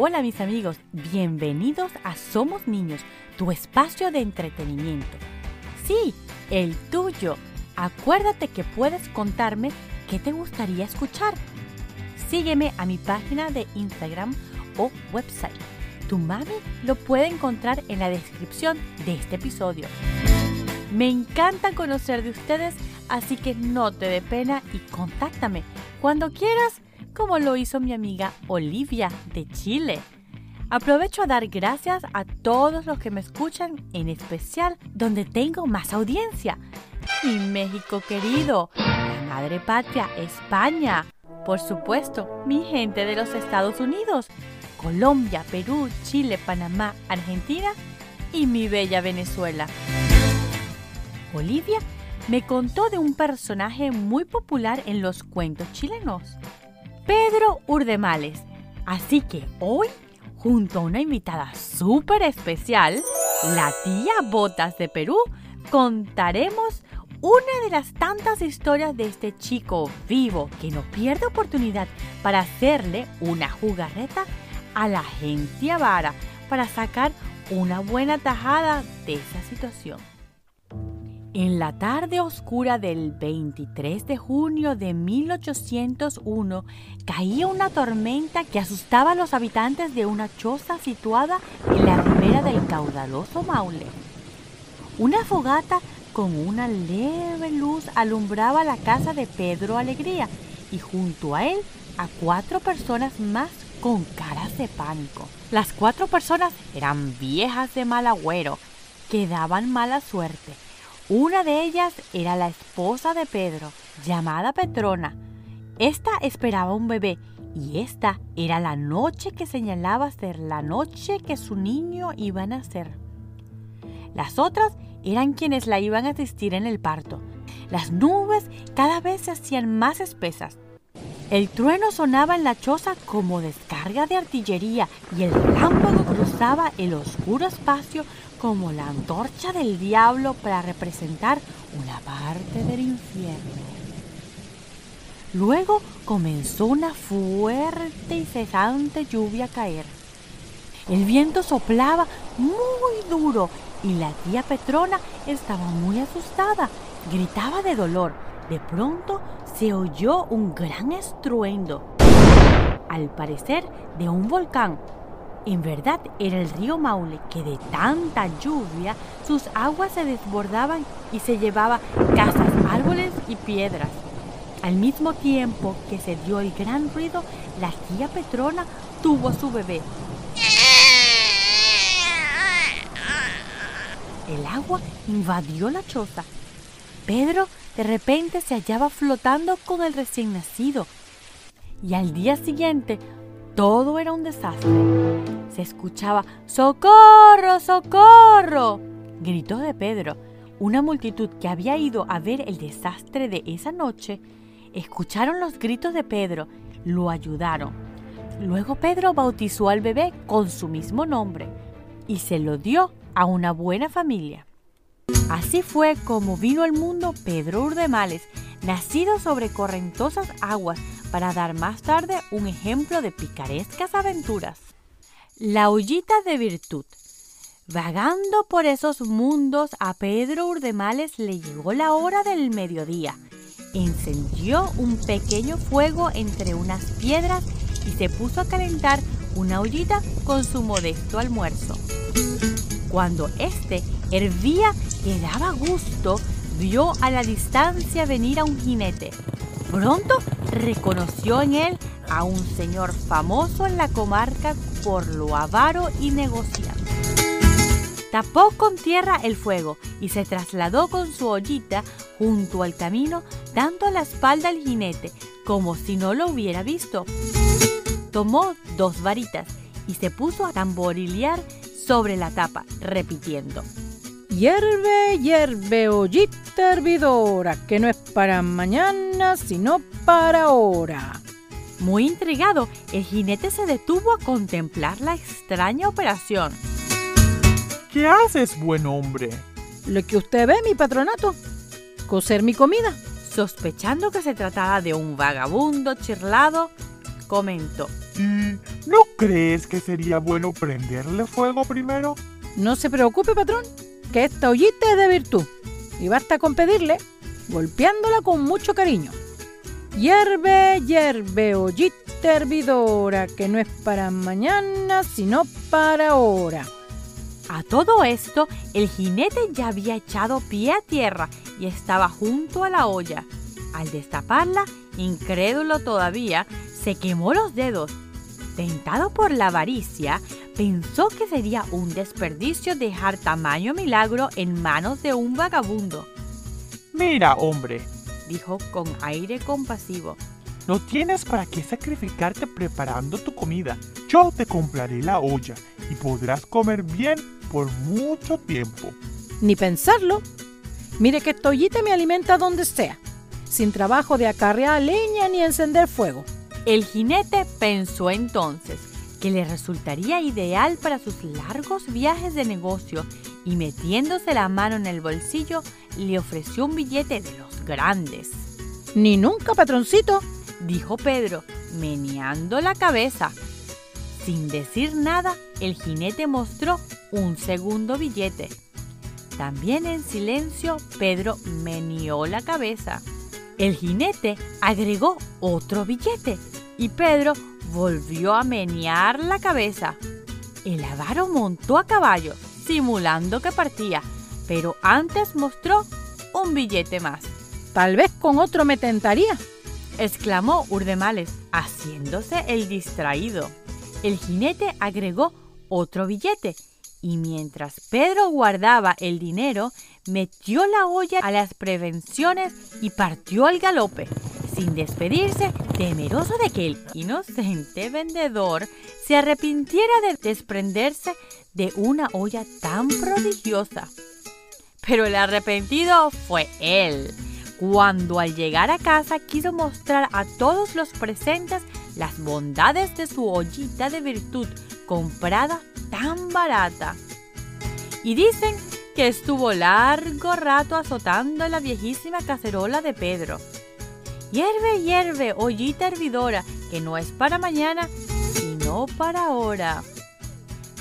Hola mis amigos, bienvenidos a Somos Niños, tu espacio de entretenimiento. Sí, el tuyo. Acuérdate que puedes contarme qué te gustaría escuchar. Sígueme a mi página de Instagram o website. Tu mami lo puede encontrar en la descripción de este episodio. Me encanta conocer de ustedes, así que no te dé pena y contáctame cuando quieras como lo hizo mi amiga Olivia de Chile. Aprovecho a dar gracias a todos los que me escuchan, en especial donde tengo más audiencia. Mi México querido, la madre patria, España. Por supuesto, mi gente de los Estados Unidos, Colombia, Perú, Chile, Panamá, Argentina y mi bella Venezuela. Olivia me contó de un personaje muy popular en los cuentos chilenos. Pedro Urdemales. Así que hoy, junto a una invitada súper especial, la tía Botas de Perú, contaremos una de las tantas historias de este chico vivo que no pierde oportunidad para hacerle una jugarreta a la gente avara para sacar una buena tajada de esa situación. En la tarde oscura del 23 de junio de 1801 caía una tormenta que asustaba a los habitantes de una choza situada en la ribera del caudaloso Maule. Una fogata con una leve luz alumbraba la casa de Pedro Alegría y junto a él a cuatro personas más con caras de pánico. Las cuatro personas eran viejas de mal agüero que daban mala suerte una de ellas era la esposa de Pedro, llamada Petrona. Esta esperaba un bebé y esta era la noche que señalaba ser la noche que su niño iba a nacer. Las otras eran quienes la iban a asistir en el parto. Las nubes cada vez se hacían más espesas. El trueno sonaba en la choza como descarga de artillería y el relámpago cruzaba el oscuro espacio como la antorcha del diablo para representar una parte del infierno. Luego comenzó una fuerte y cesante lluvia a caer. El viento soplaba muy duro y la tía Petrona estaba muy asustada. Gritaba de dolor. De pronto se oyó un gran estruendo, al parecer de un volcán en verdad era el río Maule que de tanta lluvia sus aguas se desbordaban y se llevaba casas, árboles y piedras. Al mismo tiempo que se dio el gran ruido, la tía Petrona tuvo a su bebé. El agua invadió la choza. Pedro de repente se hallaba flotando con el recién nacido. Y al día siguiente todo era un desastre. Se escuchaba ¡Socorro! ¡Socorro! Gritó de Pedro. Una multitud que había ido a ver el desastre de esa noche escucharon los gritos de Pedro, lo ayudaron. Luego Pedro bautizó al bebé con su mismo nombre y se lo dio a una buena familia. Así fue como vino al mundo Pedro Urdemales, nacido sobre correntosas aguas para dar más tarde un ejemplo de picarescas aventuras. La ollita de virtud. Vagando por esos mundos, a Pedro Urdemales le llegó la hora del mediodía. Encendió un pequeño fuego entre unas piedras y se puso a calentar una ollita con su modesto almuerzo. Cuando éste hervía que daba gusto, vio a la distancia venir a un jinete. Pronto reconoció en él a un señor famoso en la comarca por lo avaro y negociante. Tapó con tierra el fuego y se trasladó con su ollita junto al camino, dando la espalda al jinete, como si no lo hubiera visto. Tomó dos varitas y se puso a tamborilear sobre la tapa, repitiendo. Hierve, hierve, ollita hervidora, que no es para mañana, sino para ahora. Muy intrigado, el jinete se detuvo a contemplar la extraña operación. ¿Qué haces, buen hombre? Lo que usted ve, mi patronato, coser mi comida. Sospechando que se trataba de un vagabundo chirlado, comentó. ¿Y no crees que sería bueno prenderle fuego primero? No se preocupe, patrón, que esta ollita es de virtud. Y basta con pedirle, golpeándola con mucho cariño. Hierve, hierve, ollita hervidora, que no es para mañana, sino para ahora. A todo esto, el jinete ya había echado pie a tierra y estaba junto a la olla. Al destaparla, incrédulo todavía, se quemó los dedos. Tentado por la avaricia, pensó que sería un desperdicio dejar tamaño milagro en manos de un vagabundo. Mira, hombre, dijo con aire compasivo. No tienes para qué sacrificarte preparando tu comida. Yo te compraré la olla y podrás comer bien por mucho tiempo. Ni pensarlo. Mire que esta ollita me alimenta donde sea, sin trabajo de acarrear leña ni encender fuego. El jinete pensó entonces que le resultaría ideal para sus largos viajes de negocio y metiéndose la mano en el bolsillo le ofreció un billete de los grandes. Ni nunca, patroncito, dijo Pedro, meneando la cabeza. Sin decir nada, el jinete mostró un segundo billete. También en silencio, Pedro meneó la cabeza. El jinete agregó otro billete y Pedro volvió a menear la cabeza. El avaro montó a caballo, simulando que partía, pero antes mostró un billete más. Tal vez con otro me tentaría, exclamó Urdemales, haciéndose el distraído. El jinete agregó otro billete y mientras Pedro guardaba el dinero, metió la olla a las prevenciones y partió al galope, sin despedirse, temeroso de que el inocente vendedor se arrepintiera de desprenderse de una olla tan prodigiosa. Pero el arrepentido fue él cuando al llegar a casa quiso mostrar a todos los presentes las bondades de su ollita de virtud comprada tan barata. Y dicen que estuvo largo rato azotando la viejísima cacerola de Pedro. Hierve, hierve, ollita hervidora, que no es para mañana, sino para ahora.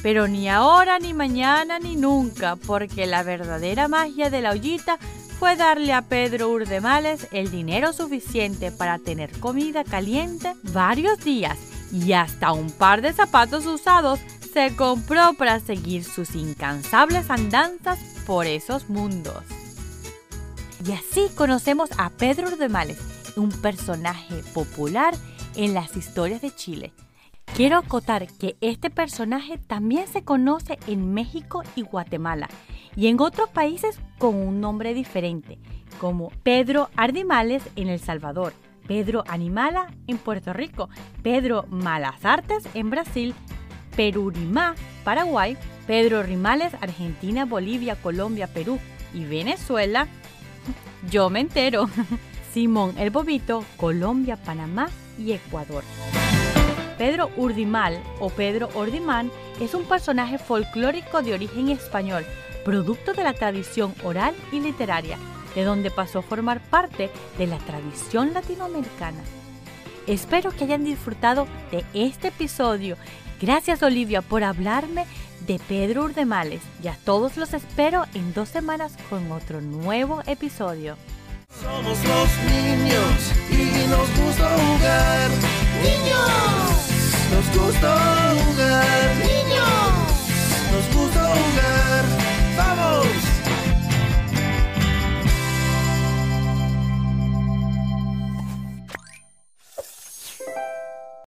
Pero ni ahora, ni mañana, ni nunca, porque la verdadera magia de la ollita fue darle a Pedro Urdemales el dinero suficiente para tener comida caliente varios días y hasta un par de zapatos usados se compró para seguir sus incansables andanzas por esos mundos. Y así conocemos a Pedro Urdemales, un personaje popular en las historias de Chile. Quiero acotar que este personaje también se conoce en México y Guatemala y en otros países con un nombre diferente, como Pedro Ardimales en El Salvador, Pedro Animala en Puerto Rico, Pedro Malas Artes en Brasil, Perurimá, Paraguay, Pedro Rimales, Argentina, Bolivia, Colombia, Perú y Venezuela. Yo me entero. Simón el Bobito, Colombia, Panamá y Ecuador. Pedro Urdimal o Pedro Ordimán es un personaje folclórico de origen español producto de la tradición oral y literaria, de donde pasó a formar parte de la tradición latinoamericana. Espero que hayan disfrutado de este episodio. Gracias Olivia por hablarme de Pedro Urdemales y a todos los espero en dos semanas con otro nuevo episodio. Somos los niños y nos gusta jugar. Niños, nos gusta jugar. Niños, nos gusta jugar.